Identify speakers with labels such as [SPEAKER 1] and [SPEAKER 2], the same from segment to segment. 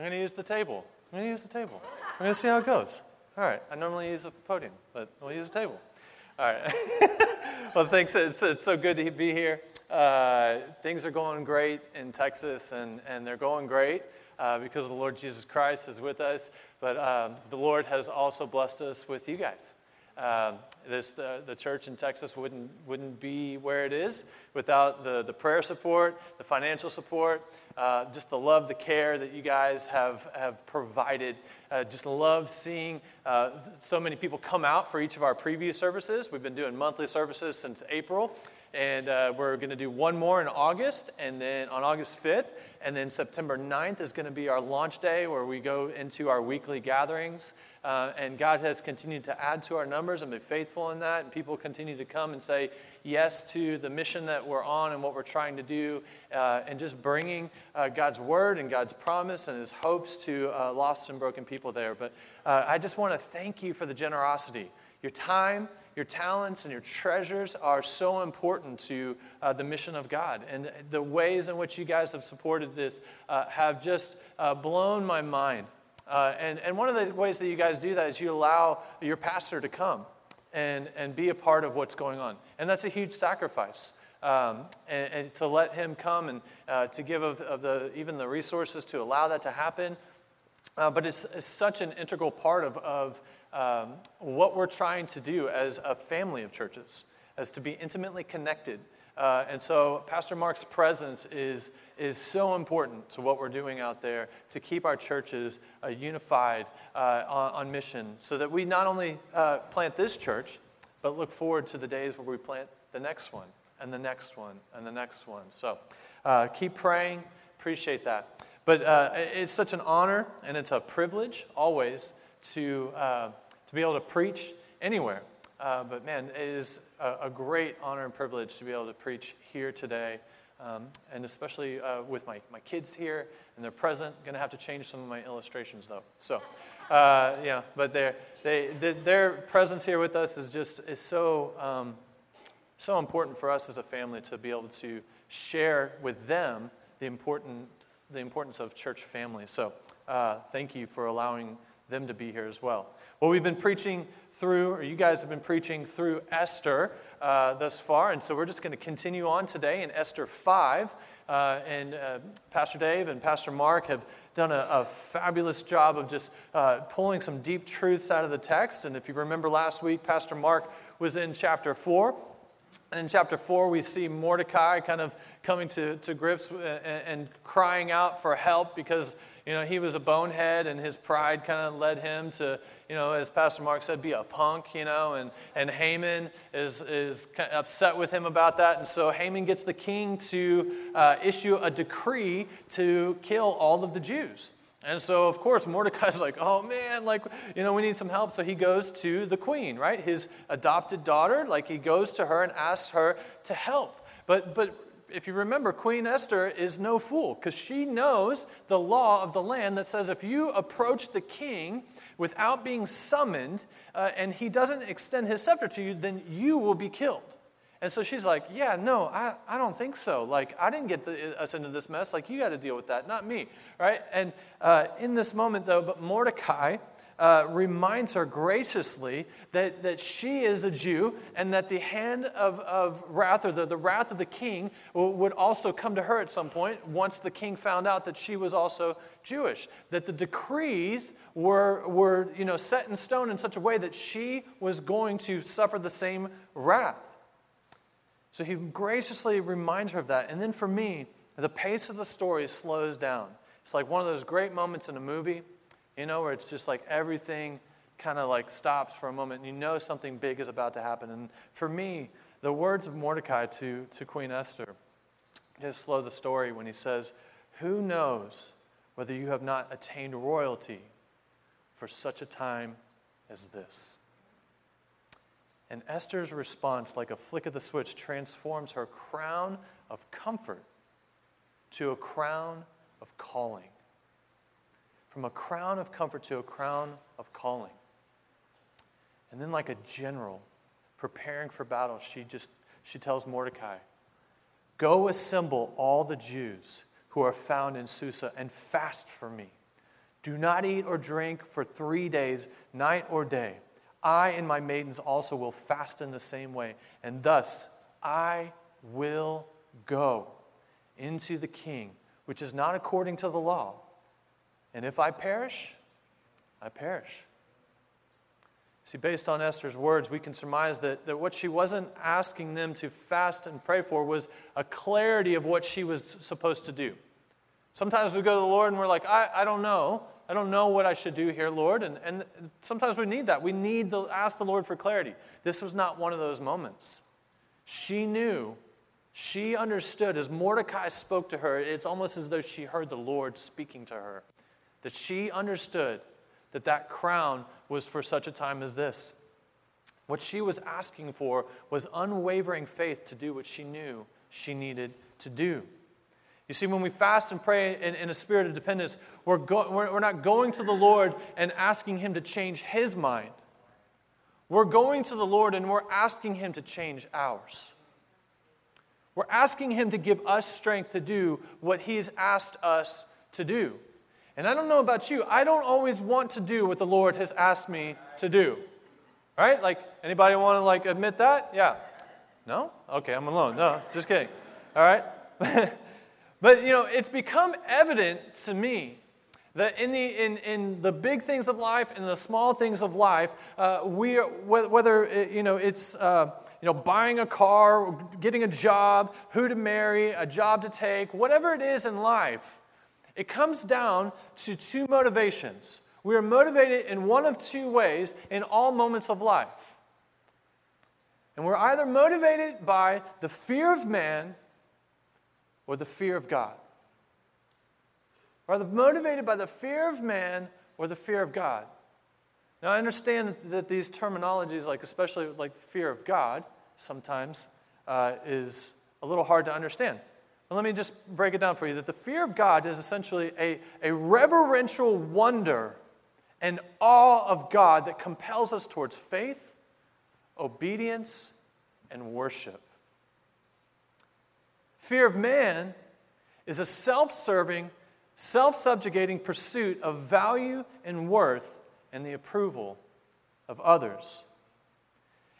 [SPEAKER 1] I'm going to use the table. I'm going to use the table. I'm going to see how it goes. All right. I normally use a podium, but we'll use a table. All right. well, thanks. It's, it's so good to be here. Uh, things are going great in Texas, and, and they're going great uh, because the Lord Jesus Christ is with us. But um, the Lord has also blessed us with you guys. Um, this, uh, the church in Texas wouldn't, wouldn't be where it is without the, the prayer support, the financial support, uh, just the love, the care that you guys have, have provided. Uh, just love seeing uh, so many people come out for each of our previous services. We've been doing monthly services since April. And uh, we're going to do one more in August, and then on August 5th. And then September 9th is going to be our launch day where we go into our weekly gatherings. Uh, and God has continued to add to our numbers and be faithful in that. And people continue to come and say yes to the mission that we're on and what we're trying to do, uh, and just bringing uh, God's word and God's promise and his hopes to uh, lost and broken people there. But uh, I just want to thank you for the generosity, your time your talents and your treasures are so important to uh, the mission of God. And the ways in which you guys have supported this uh, have just blown my mind. Uh, and, and one of the ways that you guys do that is you allow your pastor to come and, and be a part of what's going on. And that's a huge sacrifice. Um, and, and, to let him come and uh, to give of, of, the, even the resources to allow that to happen. Uh, but it's, it's, such an integral part of, of um, what we're trying to do as a family of churches, as to be intimately connected. Uh, and so, Pastor Mark's presence is, is so important to what we're doing out there to keep our churches uh, unified uh, on, on, mission so that we not only uh, plant this church, but look forward to the days where we plant the next one, and the next one, and the next one. So, uh, keep praying. Appreciate that. But uh, it's such an honor and it's a privilege always to, to be able to preach anywhere. Uh, but man, it is a, a, great honor and privilege to be able to preach here today. Um, and especially uh, with my, my kids here and they're present. Going to have to change some of my illustrations though. So, uh, yeah, but they, their presence here with us is just is so, um, so important for us as a family to be able to share with them the, important, the importance of church family. So, uh, thank you for allowing them to be here as well. Well, we've been preaching through, or you guys have been preaching through Esther uh, thus far, and so we're just going to continue on today in Esther 5. Uh, and uh, Pastor Dave and Pastor Mark have done a, a fabulous job of just uh, pulling some deep truths out of the text. And if you remember last week, Pastor Mark was in chapter 4. And in chapter 4, we see Mordecai kind of coming to, to grips and, and crying out for help because you know, he was a bonehead and his pride kind of led him to, you know, as Pastor Mark said, be a punk, you know, and, and Haman is, is upset with him about that. And so Haman gets the king to uh, issue a decree to kill all of the Jews. And so, of course, Mordecai's like, oh man, like, you know, we need some help. So he goes to the queen, right? His adopted daughter, like, he goes to her and asks her to help. But, but if you remember, Queen Esther is no fool because she knows the law of the land that says if you approach the king without being summoned uh, and he doesn't extend his scepter to you, then you will be killed. And so she's like, Yeah, no, I, I don't think so. Like, I didn't get the, us into this mess. Like, you got to deal with that, not me. Right? And uh, in this moment, though, but Mordecai uh, reminds her graciously that, that she is a Jew and that the hand of, of wrath or the, the wrath of the king would also come to her at some point once the king found out that she was also Jewish. That the decrees were, were you know, set in stone in such a way that she was going to suffer the same wrath. So he graciously reminds her of that. And then for me, the pace of the story slows down. It's like one of those great moments in a movie you know, where it's just like everything kind of like stops for a moment and you know something big is about to happen. And for me, the words of Mordecai to, to Queen Esther just slow the story when he says, Who knows whether you have not attained royalty for such a time as this? And Esther's response, like a flick of the switch, transforms her crown of comfort to a crown of calling from a crown of comfort to a crown of calling. And then, like a general preparing for battle, she just she tells Mordecai, Go assemble all the Jews who are found in Susa and fast for me. Do not eat or drink for three days, night or day. I and my maidens also will fast in the same way, and thus I will go into the king, which is not according to the law. And if I perish, I perish. See, based on Esther's words, we can surmise that, that what she wasn't asking them to fast and pray for was a clarity of what she was supposed to do. Sometimes we go to the Lord and we're like, I, I don't know. I don't know what I should do here, Lord. And, and sometimes we need that. We need to ask the Lord for clarity. This was not one of those moments. She knew, she understood. As Mordecai spoke to her, it's almost as though she heard the Lord speaking to her. That she understood that that crown was for such a time as this. What she was asking for was unwavering faith to do what she knew she needed to do. You see, when we fast and pray in, in a spirit of dependence, we're, go, we're, we're not going to the Lord and asking Him to change His mind. We're going to the Lord and we're asking Him to change ours. We're asking Him to give us strength to do what He's asked us to do. And I don't know about you, I don't always want to do what the Lord has asked me to do. Right? Like, anybody want to like admit that? Yeah. No? Okay, I'm alone. No, just kidding. All right? But, you know, it's become evident to me that in the, in, in the big things of life and the small things of life, uh, we are, whether, uh, you know, it's, uh, you know, buying a car, getting a job, who to marry, a job to take, whatever it is in life, it comes down to two motivations. We are motivated in one of two ways in all moments of life. And we're either motivated by the fear of man or the fear of God? Are they motivated by the fear of man or the fear of God? Now, I understand that these terminologies, like especially like the fear of God, sometimes uh, is a little hard to understand. But let me just break it down for you that the fear of God is essentially a, a reverential wonder and awe of God that compels us towards faith, obedience, and worship. Fear of man is a self serving, self subjugating pursuit of value and worth and the approval of others.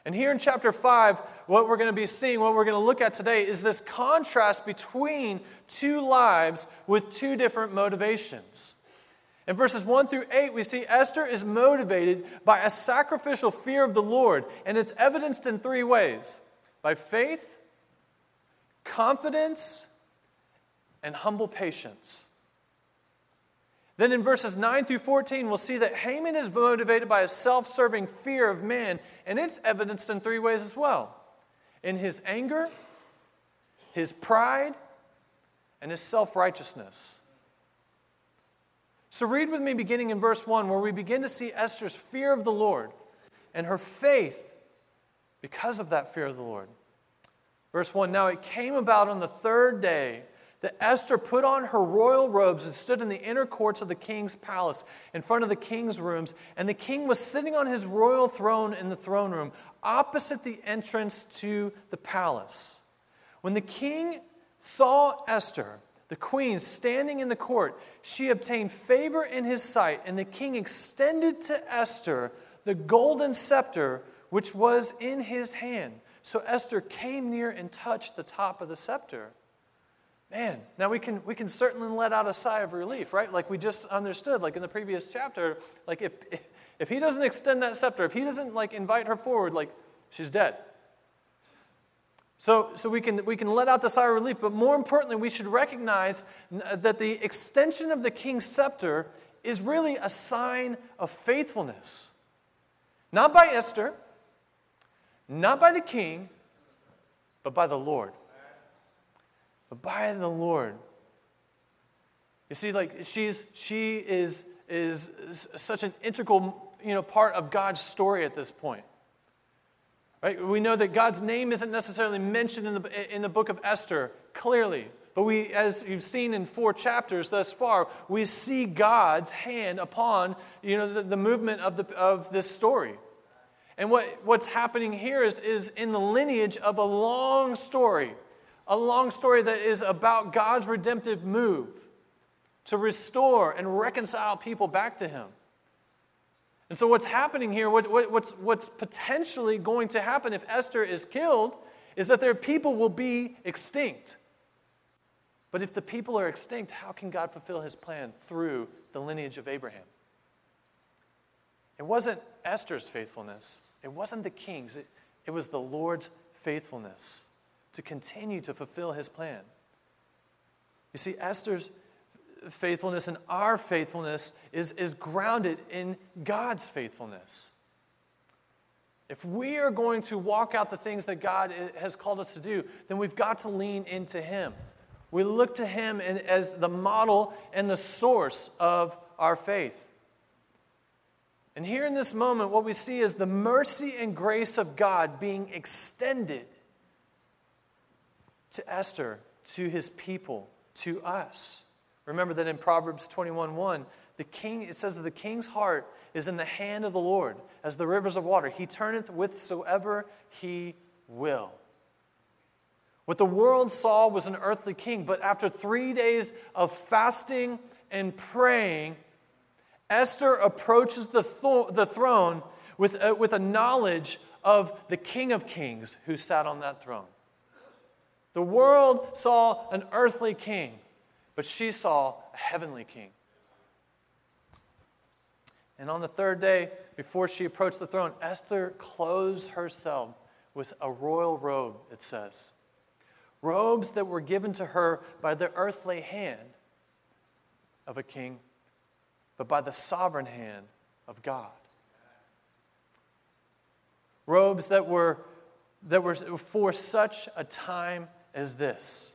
[SPEAKER 1] And here in chapter 5, what we're going to be seeing, what we're going to look at today, is this contrast between two lives with two different motivations. In verses 1 through 8, we see Esther is motivated by a sacrificial fear of the Lord, and it's evidenced in three ways by faith, confidence, and humble patience. Then in verses 9 through 14, we'll see that Haman is motivated by a self serving fear of man, and it's evidenced in three ways as well in his anger, his pride, and his self righteousness. So read with me beginning in verse 1, where we begin to see Esther's fear of the Lord and her faith because of that fear of the Lord. Verse 1 Now it came about on the third day that Esther put on her royal robes and stood in the inner courts of the king's palace in front of the king's rooms. And the king was sitting on his royal throne in the throne room, opposite the entrance to the palace. When the king saw Esther, the queen, standing in the court, she obtained favor in his sight, and the king extended to Esther the golden scepter which was in his hand. So Esther came near and touched the top of the scepter. Man, now we can, we can certainly let out a sigh of relief, right? Like we just understood, like in the previous chapter, like if, if he doesn't extend that scepter, if he doesn't like invite her forward, like she's dead. So, so we, can, we can let out the sigh of relief, but more importantly, we should recognize uh, that the extension of the king's scepter is really a sign of faithfulness. Not by Esther, not by the king, but by the Lord. But by the Lord. You see, like she's she is is such an integral you know part of God's story at this point. Right? We know that God's name isn't necessarily mentioned in the, in the book of Esther clearly, but we, as you've seen in four chapters thus far, we see God's hand upon you know, the, the movement of, the, of this story. And what, what's happening here is, is in the lineage of a long story, a long story that is about God's redemptive move. to restore and reconcile people back to Him. And so, what's happening here, what, what, what's, what's potentially going to happen if Esther is killed, is that their people will be extinct. But if the people are extinct, how can God fulfill his plan through the lineage of Abraham? It wasn't Esther's faithfulness, it wasn't the king's, it, it was the Lord's faithfulness to continue to fulfill his plan. You see, Esther's faithfulness and our faithfulness is, is grounded in God's faithfulness. If we are going to walk out the things that God has called us to do, then we've got to lean into Him. We look to Him as the model and the source of our faith. And here in this moment, what we see is the mercy and grace of God being extended to Esther, to his people, to us. Remember that in Proverbs 21 1, the king, it says that the king's heart is in the hand of the Lord as the rivers of water. He turneth whithersoever he will. What the world saw was an earthly king, but after three days of fasting and praying, Esther approaches the, th- the throne with a, with a knowledge of the King of Kings who sat on that throne. The world saw an earthly king, but she saw a heavenly king. And on the third day, before she approached the throne, Esther clothes herself with a royal robe, it says robes that were given to her by the earthly hand of a king, but by the sovereign hand of God. Robes that were, that were for such a time as this.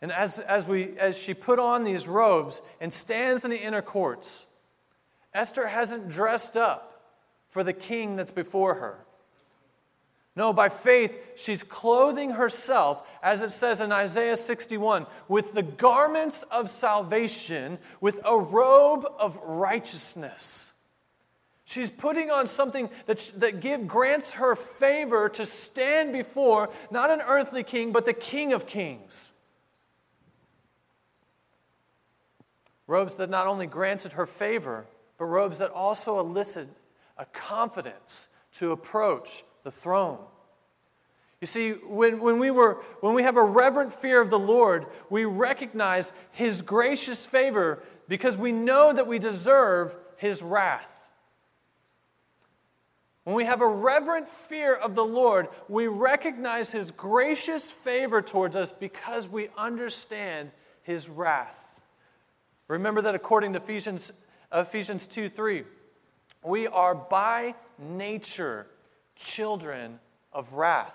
[SPEAKER 1] And as, as, we, as she put on these robes and stands in the inner courts, Esther hasn't dressed up for the king that's before her. No, by faith, she's clothing herself, as it says in Isaiah 61, with the garments of salvation, with a robe of righteousness. She's putting on something that, that give, grants her favor to stand before not an earthly king, but the King of Kings. Robes that not only granted her favor, but robes that also elicit a confidence to approach the throne. You see, when, when, we were, when we have a reverent fear of the Lord, we recognize His gracious favor because we know that we deserve His wrath. When we have a reverent fear of the Lord, we recognize His gracious favor towards us because we understand His wrath. Remember that according to Ephesians, Ephesians 2 3, we are by nature children of wrath.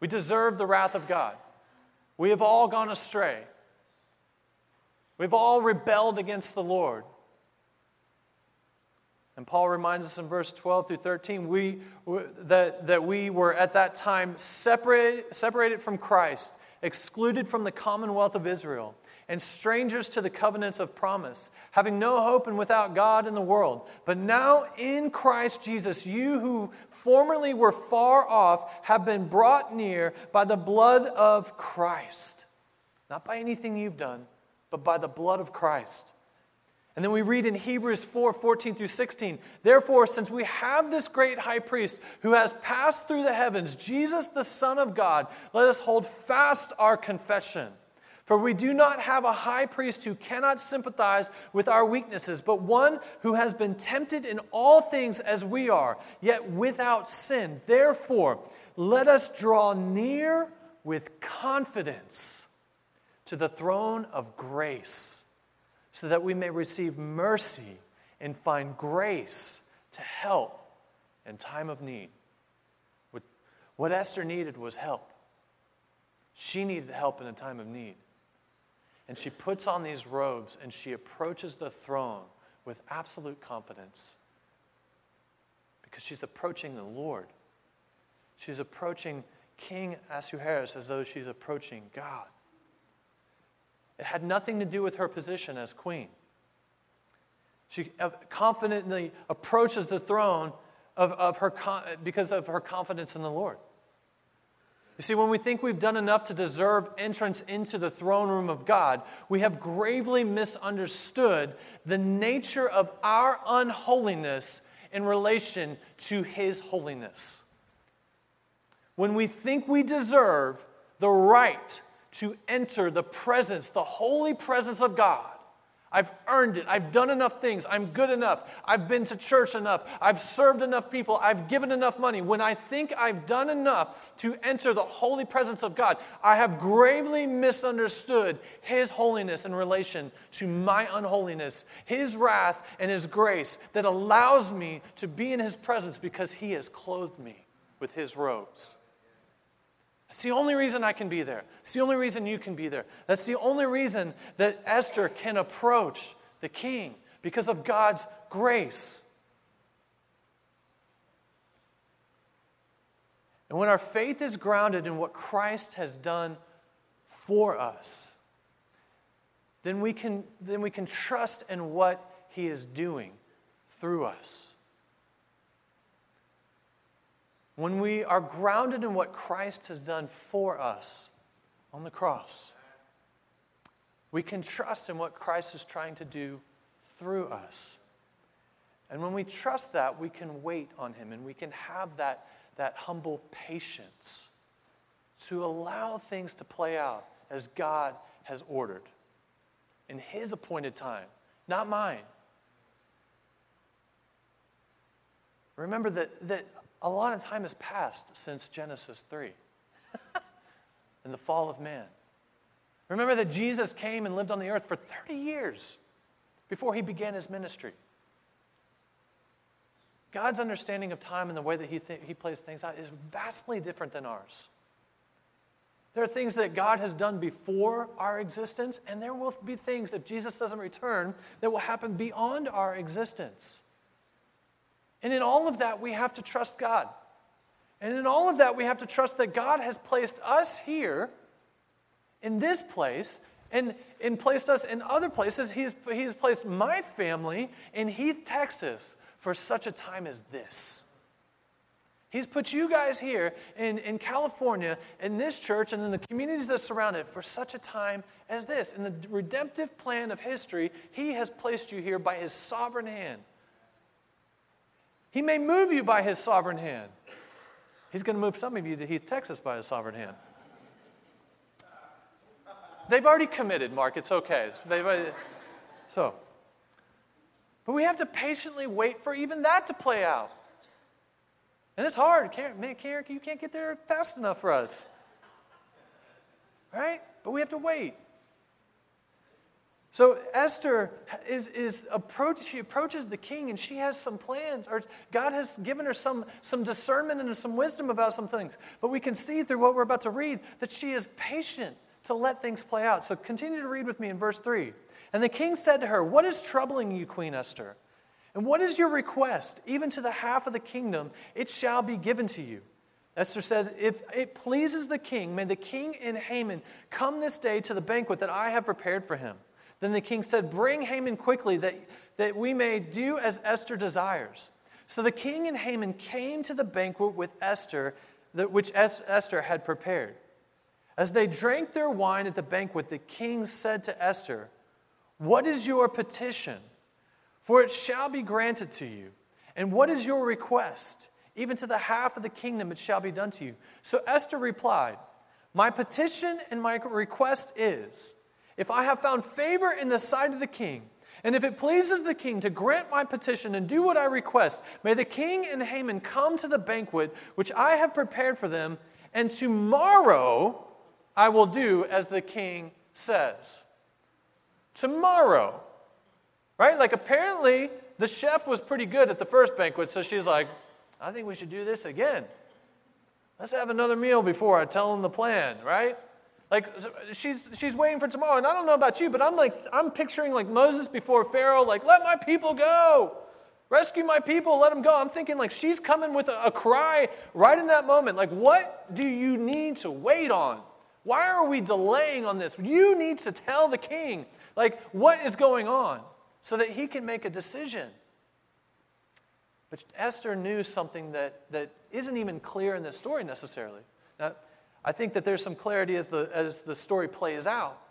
[SPEAKER 1] We deserve the wrath of God. We have all gone astray. We've all rebelled against the Lord. And Paul reminds us in verse 12 through 13 we, that, that we were at that time separated, separated from Christ, excluded from the commonwealth of Israel and strangers to the covenants of promise, having no hope and without God in the world. But now in Christ Jesus, you who formerly were far off have been brought near by the blood of Christ. Not by anything you've done, but by the blood of Christ. And then we read in Hebrews 4 14 through 16, therefore, since we have this great high priest who has passed through the heavens, Jesus, the Son of God, let us hold fast our confession. For we do not have a high priest who cannot sympathize with our weaknesses, but one who has been tempted in all things as we are, yet without sin. Therefore, let us draw near with confidence to the throne of grace, so that we may receive mercy and find grace to help in time of need. What Esther needed was help. She needed help in a time of need. And she puts on these robes and she approaches the throne with absolute confidence because she's approaching the Lord. She's approaching King Ahasuerus as though she's approaching God. It had nothing to do with her position as queen. She uh, confidently approaches the throne of, of her, because of her confidence in the Lord. You see, when we think we've done enough to deserve entrance into the throne room of God, we have gravely misunderstood the nature of our unholiness in relation to His holiness. When we think we deserve the right to enter the presence, the holy presence of God, I've earned it. I've done enough things. I'm good enough. I've been to church enough. I've served enough people. I've given enough money. When I think I've done enough to enter the holy presence of God, I have gravely misunderstood His holiness in relation to my unholiness, His wrath and His grace that allows me to be in His presence because He has clothed me with His robes. That's the only reason I can be there. It's the only reason you can be there. That's the only reason that Esther can approach the king because of God's grace. And when our faith is grounded in what Christ has done for us, then we can, then we can trust in what he is doing through us. When we are grounded in what Christ has done for us on the cross, we can trust in what Christ is trying to do through us. And when we trust that, we can wait on Him and we can have that, that humble patience to allow things to play out as God has ordered in His appointed time, not mine. Remember that, that a lot of time has passed since Genesis 3 and the fall of man. Remember that Jesus came and lived on the earth for 30 years before he began his ministry. God's understanding of time and the way that he, th- he plays things out is vastly different than ours. There are things that God has done before our existence, and there will be things, if Jesus doesn't return, that will happen beyond our existence. And in all of that, we have to trust God. And in all of that, we have to trust that God has placed us here in this place and, and placed us in other places. He's, he's placed my family in Heath, Texas for such a time as this. He's put you guys here in, in California, in this church, and in the communities that surround it for such a time as this. In the redemptive plan of history, He has placed you here by His sovereign hand. He may move you by his sovereign hand. He's going to move some of you to Heath, Texas by his sovereign hand. They've already committed, Mark. It's okay. so, but we have to patiently wait for even that to play out. And it's hard. Man, can't, you can't get there fast enough for us. Right? But we have to wait. So Esther is, is approach, she approaches the king and she has some plans, or God has given her some, some discernment and some wisdom about some things. But we can see through what we're about to read that she is patient to let things play out. So continue to read with me in verse 3. And the king said to her, What is troubling you, Queen Esther? And what is your request? Even to the half of the kingdom, it shall be given to you. Esther says, If it pleases the king, may the king and Haman come this day to the banquet that I have prepared for him. Then the king said, Bring Haman quickly, that, that we may do as Esther desires. So the king and Haman came to the banquet with Esther, which Esther had prepared. As they drank their wine at the banquet, the king said to Esther, What is your petition? For it shall be granted to you. And what is your request? Even to the half of the kingdom it shall be done to you. So Esther replied, My petition and my request is if I have found favor in the sight of the king, and if it pleases the king to grant my petition and do what I request, may the king and Haman come to the banquet which I have prepared for them, and tomorrow I will do as the king says. Tomorrow. Right? Like apparently the chef was pretty good at the first banquet, so she's like, I think we should do this again. Let's have another meal before I tell him the plan, right? Like she's she's waiting for tomorrow. And I don't know about you, but I'm like I'm picturing like Moses before Pharaoh, like, let my people go. Rescue my people, let them go. I'm thinking like she's coming with a, a cry right in that moment. Like, what do you need to wait on? Why are we delaying on this? You need to tell the king, like, what is going on so that he can make a decision. But Esther knew something that, that isn't even clear in this story necessarily. Now, I think that there's some clarity as the, as the story plays out.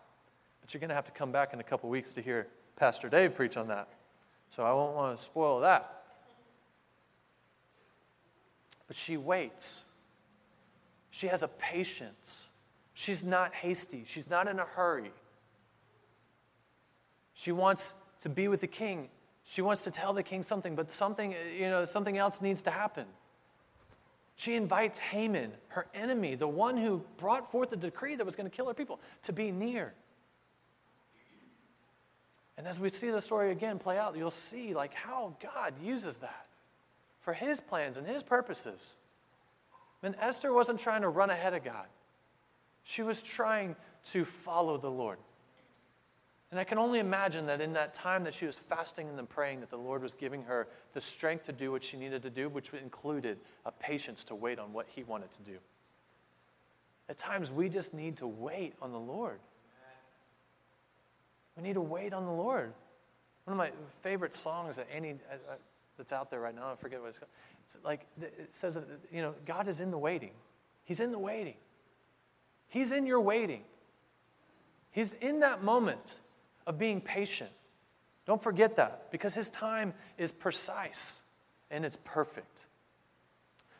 [SPEAKER 1] But you're going to have to come back in a couple weeks to hear Pastor Dave preach on that. So I won't want to spoil that. But she waits. She has a patience. She's not hasty. She's not in a hurry. She wants to be with the king. She wants to tell the king something, but something, you know, something else needs to happen. She invites Haman, her enemy, the one who brought forth the decree that was going to kill her people, to be near. And as we see the story again play out, you'll see like how God uses that for his plans and his purposes. And Esther wasn't trying to run ahead of God. She was trying to follow the Lord. And I can only imagine that in that time that she was fasting and then praying, that the Lord was giving her the strength to do what she needed to do, which included a patience to wait on what He wanted to do. At times, we just need to wait on the Lord. We need to wait on the Lord. One of my favorite songs that any uh, uh, that's out there right now, I forget what it's called. It's like it says you know God is in the waiting. He's in the waiting. He's in your waiting. He's in that moment of being patient. Don't forget that because his time is precise and it's perfect.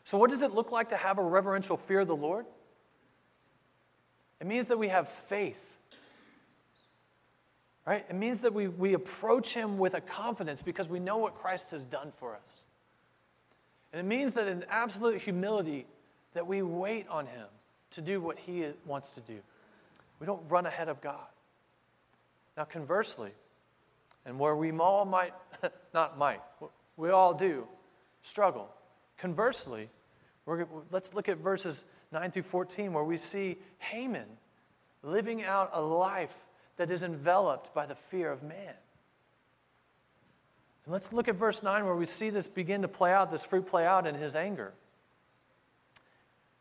[SPEAKER 1] So, what does it look like to have a reverential fear of the Lord? It means that we have faith. Right? It means that we, we approach him with a confidence because we know what Christ has done for us. And it means that in absolute humility that we wait on him to do what he wants to do. We don't run ahead of God. Now, conversely, and where we all might, not might, we all do struggle. Conversely, let's look at verses 9 through 14 where we see Haman living out a life that is enveloped by the fear of man. And let's look at verse 9 where we see this begin to play out, this fruit play out in his anger.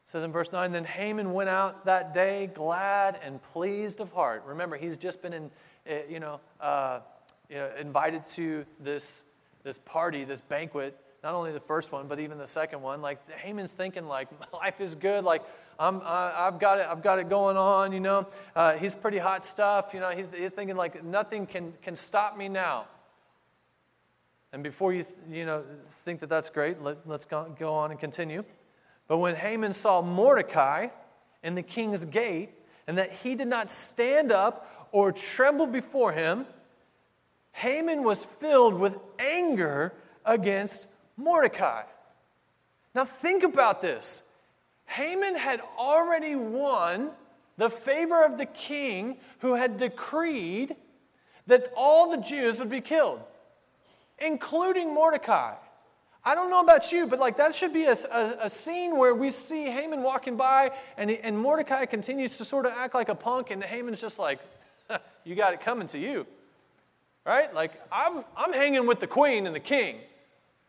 [SPEAKER 1] It says in verse 9, Then Haman went out that day glad and pleased of heart. Remember, he's just been in, you know, uh, you know, invited to this, this party, this banquet, not only the first one, but even the second one. Like Haman's thinking, like life is good. Like I'm, I've got it, I've got it going on. You know, uh, he's pretty hot stuff. You know, he's, he's thinking like nothing can can stop me now. And before you you know think that that's great, let, let's go, go on and continue. But when Haman saw Mordecai in the king's gate, and that he did not stand up or tremble before him, Haman was filled with anger against Mordecai. Now, think about this. Haman had already won the favor of the king who had decreed that all the Jews would be killed, including Mordecai. I don't know about you, but like that should be a, a, a, scene where we see Haman walking by and, and Mordecai continues to sort of act like a punk, and Haman's just like, you got it coming to you. Right? Like, I'm, I'm hanging with the queen and the king.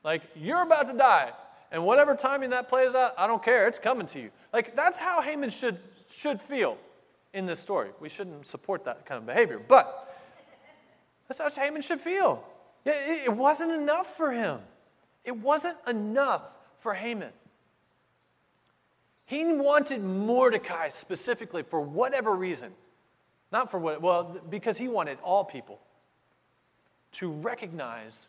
[SPEAKER 1] Like, you're about to die. And whatever timing that plays out, I don't care. It's coming to you. Like, that's how Haman should, should feel in this story. We shouldn't support that kind of behavior, but that's how Haman should feel. It, it wasn't enough for him. It wasn't enough for Haman. He wanted Mordecai specifically for whatever reason. Not for what, well, because he wanted all people to recognize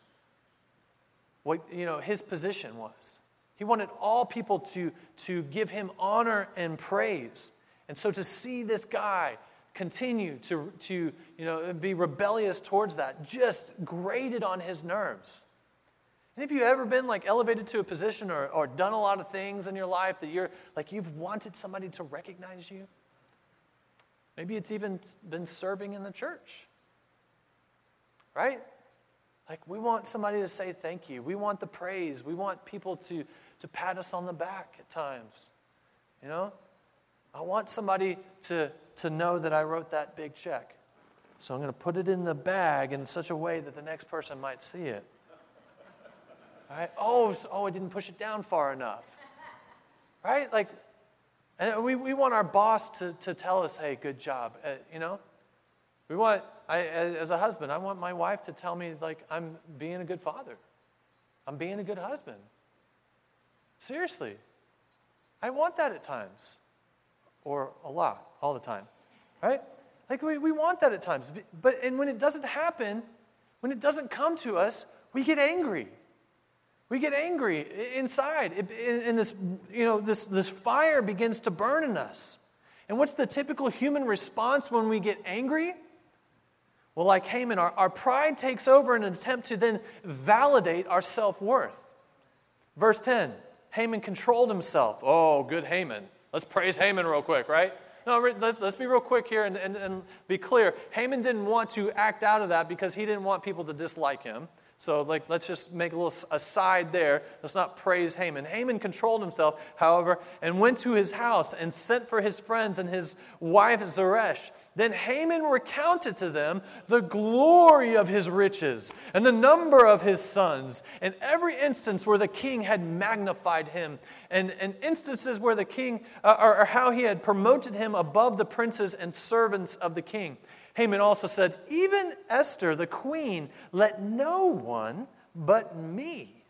[SPEAKER 1] what, you know, his position was. He wanted all people to, to give him honor and praise. And so to see this guy continue to, to you know, be rebellious towards that just grated on his nerves. And if you ever been like elevated to a position or, or done a lot of things in your life that you're like you've wanted somebody to recognize you? Maybe it's even been serving in the church. Right? Like, we want somebody to say thank you. We want the praise. We want people to, to pat us on the back at times. You know? I want somebody to, to know that I wrote that big check. So I'm going to put it in the bag in such a way that the next person might see it. Right? Oh, oh, I didn't push it down far enough. Right? Like, and we, we want our boss to, to tell us, hey, good job. Uh, you know? We want, I, as a husband, I want my wife to tell me, like, I'm being a good father. I'm being a good husband. Seriously. I want that at times. or a lot all the time, right? Like we, we want that at times. But and when it doesn't happen, when it doesn't come to us, we get angry. We get angry inside. And this, you know, this, this fire begins to burn in us. And what's the typical human response when we get angry? Well, like Haman, our, our pride takes over in an attempt to then validate our self worth. Verse 10 Haman controlled himself. Oh, good Haman. Let's praise Haman real quick, right? No, let's, let's be real quick here and, and, and be clear. Haman didn't want to act out of that because he didn't want people to dislike him. So, like, let's just make a little aside there. Let's not praise Haman. Haman controlled himself, however, and went to his house and sent for his friends and his wife Zeresh. Then Haman recounted to them the glory of his riches and the number of his sons, and every instance where the king had magnified him, and, and instances where the king, uh, or, or how he had promoted him above the princes and servants of the king. Haman also said, Even Esther, the queen, let no one but me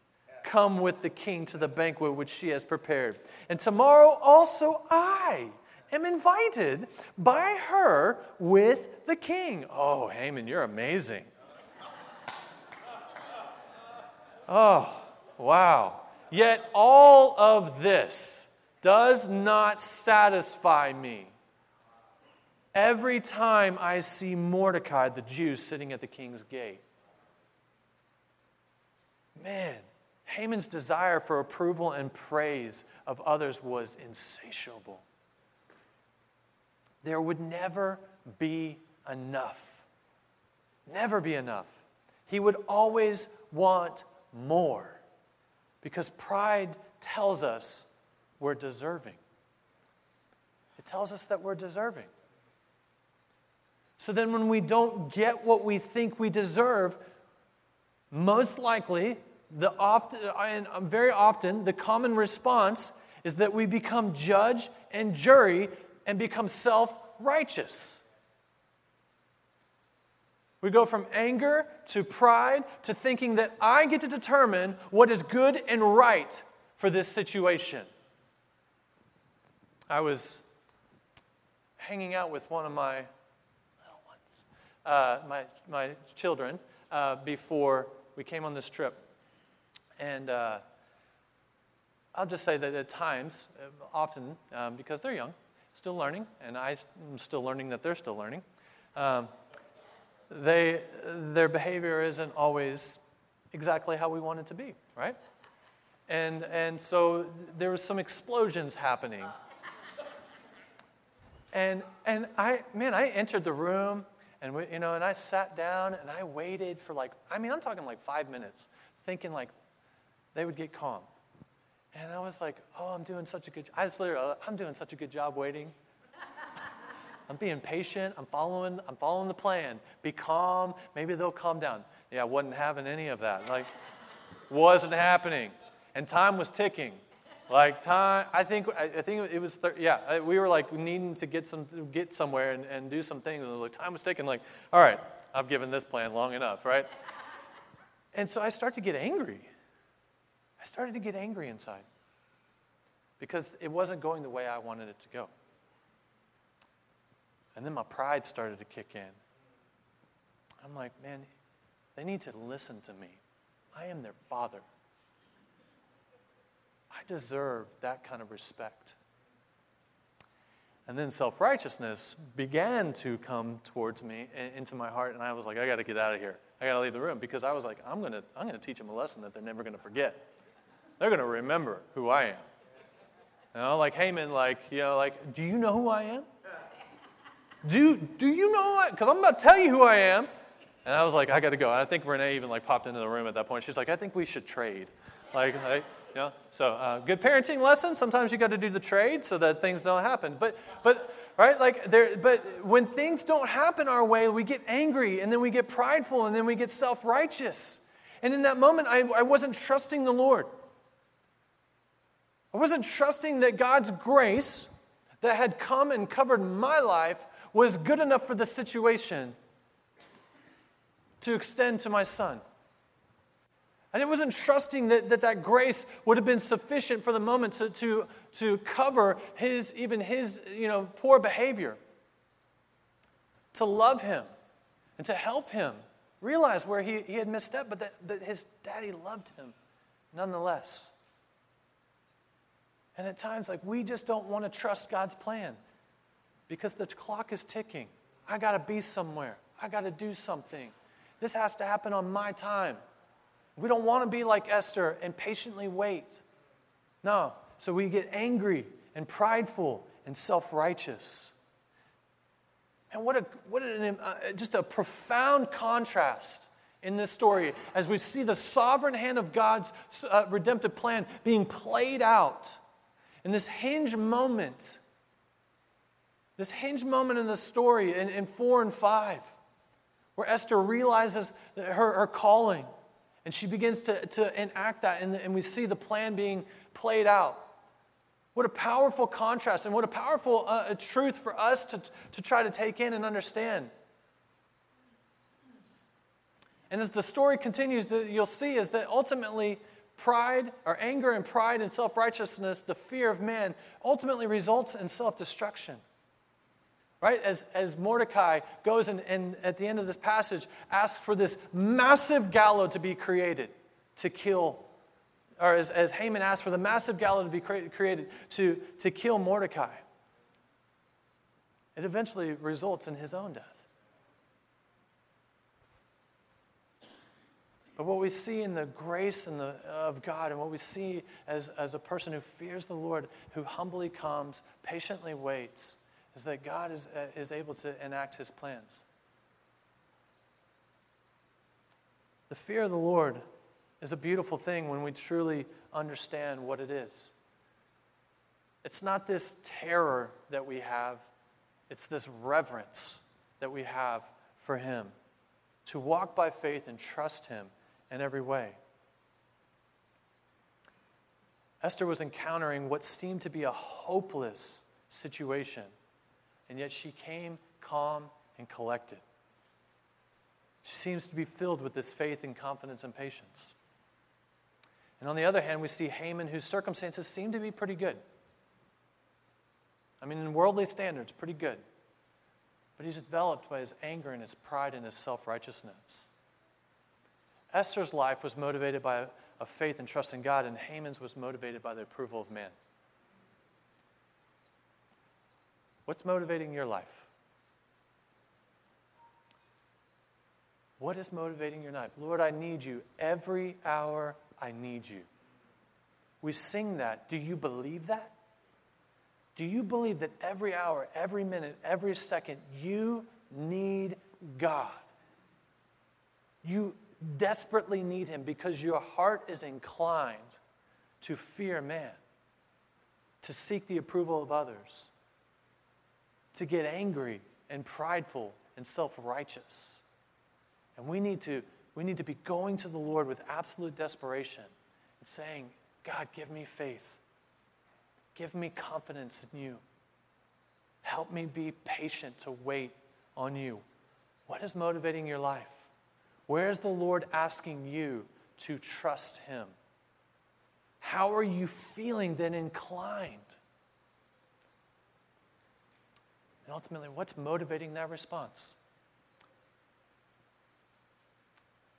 [SPEAKER 1] come with the king to the banquet which she has prepared. And tomorrow also I am invited by her with the king. Oh, Haman, you're amazing. Oh, wow. Yet all of this does not satisfy me. Every time I see Mordecai, the Jew, sitting at the king's gate, man, Haman's desire for approval and praise of others was insatiable. There would never be enough. Never be enough. He would always want more because pride tells us we're deserving. It tells us that we're deserving. So then, when we don't get what we think we deserve, most likely, the often, and very often, the common response is that we become judge and jury and become self righteous. We go from anger to pride to thinking that I get to determine what is good and right for this situation. I was hanging out with one of my uh, my, my children uh, before we came on this trip. And uh, I'll just say that at times, uh, often, um, because they're young, still learning, and I'm still learning that they're still learning, um, they, their behavior isn't always exactly how we want it to be, right? And, and so there was some explosions happening. And, and I, man, I entered the room and we, you know, and I sat down and I waited for like, I mean, I'm talking like five minutes, thinking like they would get calm. And I was like, oh, I'm doing such a good. I just literally, I'm doing such a good job waiting. I'm being patient. I'm following. I'm following the plan. Be calm. Maybe they'll calm down. Yeah, I wasn't having any of that. Like, wasn't happening. And time was ticking. Like time, I think I think it was thir- yeah. We were like needing to get some get somewhere and, and do some things. And it was like time was ticking. Like all right, I've given this plan long enough, right? and so I start to get angry. I started to get angry inside because it wasn't going the way I wanted it to go. And then my pride started to kick in. I'm like, man, they need to listen to me. I am their father. I deserve that kind of respect. And then self righteousness began to come towards me into my heart, and I was like, I got to get out of here. I got to leave the room because I was like, I'm going to I'm going to teach them a lesson that they're never going to forget. They're going to remember who I am. You know, like Haman, like, you know, like, do you know who I am? Do, do you know what? Because I'm about to tell you who I am. And I was like, I got to go. And I think Renee even like popped into the room at that point. She's like, I think we should trade. Like, like know? So, uh, good parenting lesson. Sometimes you got to do the trade so that things don't happen. But, but right, like there. But when things don't happen our way, we get angry, and then we get prideful, and then we get self-righteous. And in that moment, I, I wasn't trusting the Lord. I wasn't trusting that God's grace that had come and covered my life was good enough for the situation to extend to my son. And it wasn't trusting that, that that grace would have been sufficient for the moment to, to, to cover his, even his, you know, poor behavior. To love him and to help him realize where he, he had misstepped, but that, that his daddy loved him nonetheless. And at times, like, we just don't want to trust God's plan because the clock is ticking. I got to be somewhere, I got to do something. This has to happen on my time. We don't want to be like Esther and patiently wait. No. So we get angry and prideful and self righteous. And what a, what an, uh, just a profound contrast in this story as we see the sovereign hand of God's uh, redemptive plan being played out in this hinge moment. This hinge moment in the story in, in four and five, where Esther realizes her, her calling and she begins to, to enact that, and, and we see the plan being played out. What a powerful contrast and what a powerful uh, truth for us to, to try to take in and understand. And as the story continues, you'll see is that ultimately pride or anger and pride and self righteousness, the fear of man, ultimately results in self destruction. Right? As, as Mordecai goes and, and at the end of this passage asks for this massive gallows to be created to kill, or as, as Haman asked for the massive gallows to be created, created to, to kill Mordecai, it eventually results in his own death. But what we see in the grace and the, of God, and what we see as, as a person who fears the Lord, who humbly comes, patiently waits, is that God is, uh, is able to enact his plans. The fear of the Lord is a beautiful thing when we truly understand what it is. It's not this terror that we have, it's this reverence that we have for Him. To walk by faith and trust Him in every way. Esther was encountering what seemed to be a hopeless situation and yet she came calm and collected. She seems to be filled with this faith and confidence and patience. And on the other hand, we see Haman, whose circumstances seem to be pretty good. I mean, in worldly standards, pretty good. But he's developed by his anger and his pride and his self righteousness. Esther's life was motivated by a, faith and trust in God, and Haman's was motivated by the approval of man. What's motivating your life? What is motivating your life? Lord, I need you. Every hour, I need you. We sing that. Do you believe that? Do you believe that every hour, every minute, every second, you need God? You desperately need Him because your heart is inclined to fear man, to seek the approval of others to get angry and prideful and self righteous. And we need, to, we need to be going to the Lord with absolute desperation and saying, God, give me faith. Give me confidence in you. Help me be patient to wait on you. What is motivating your life? Where is the Lord asking you to trust Him? How are you feeling then inclined? And ultimately, what's motivating that response?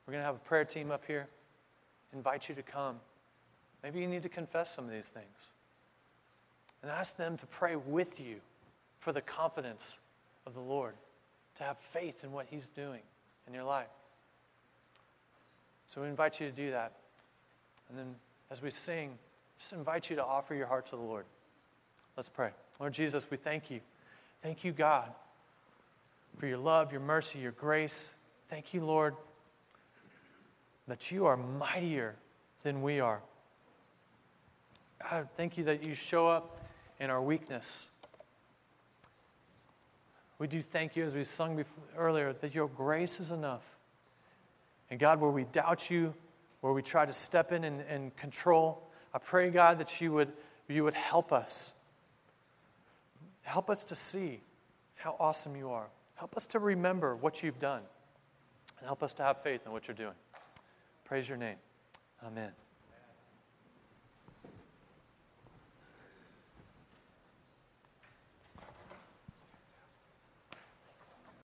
[SPEAKER 1] We're going to have a prayer team up here. Invite you to come. Maybe you need to confess some of these things. And ask them to pray with you for the confidence of the Lord, to have faith in what He's doing in your life. So we invite you to do that. And then as we sing, just invite you to offer your heart to the Lord. Let's pray. Lord Jesus, we thank you. Thank you, God, for your love, your mercy, your grace. Thank you, Lord, that you are mightier than we are. God, thank you that you show up in our weakness. We do thank you, as we sung before, earlier, that your grace is enough. And God, where we doubt you, where we try to step in and, and control, I pray, God, that you would, you would help us Help us to see how awesome you are. Help us to remember what you've done. And help us to have faith in what you're doing. Praise your name. Amen.